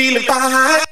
feeling fine.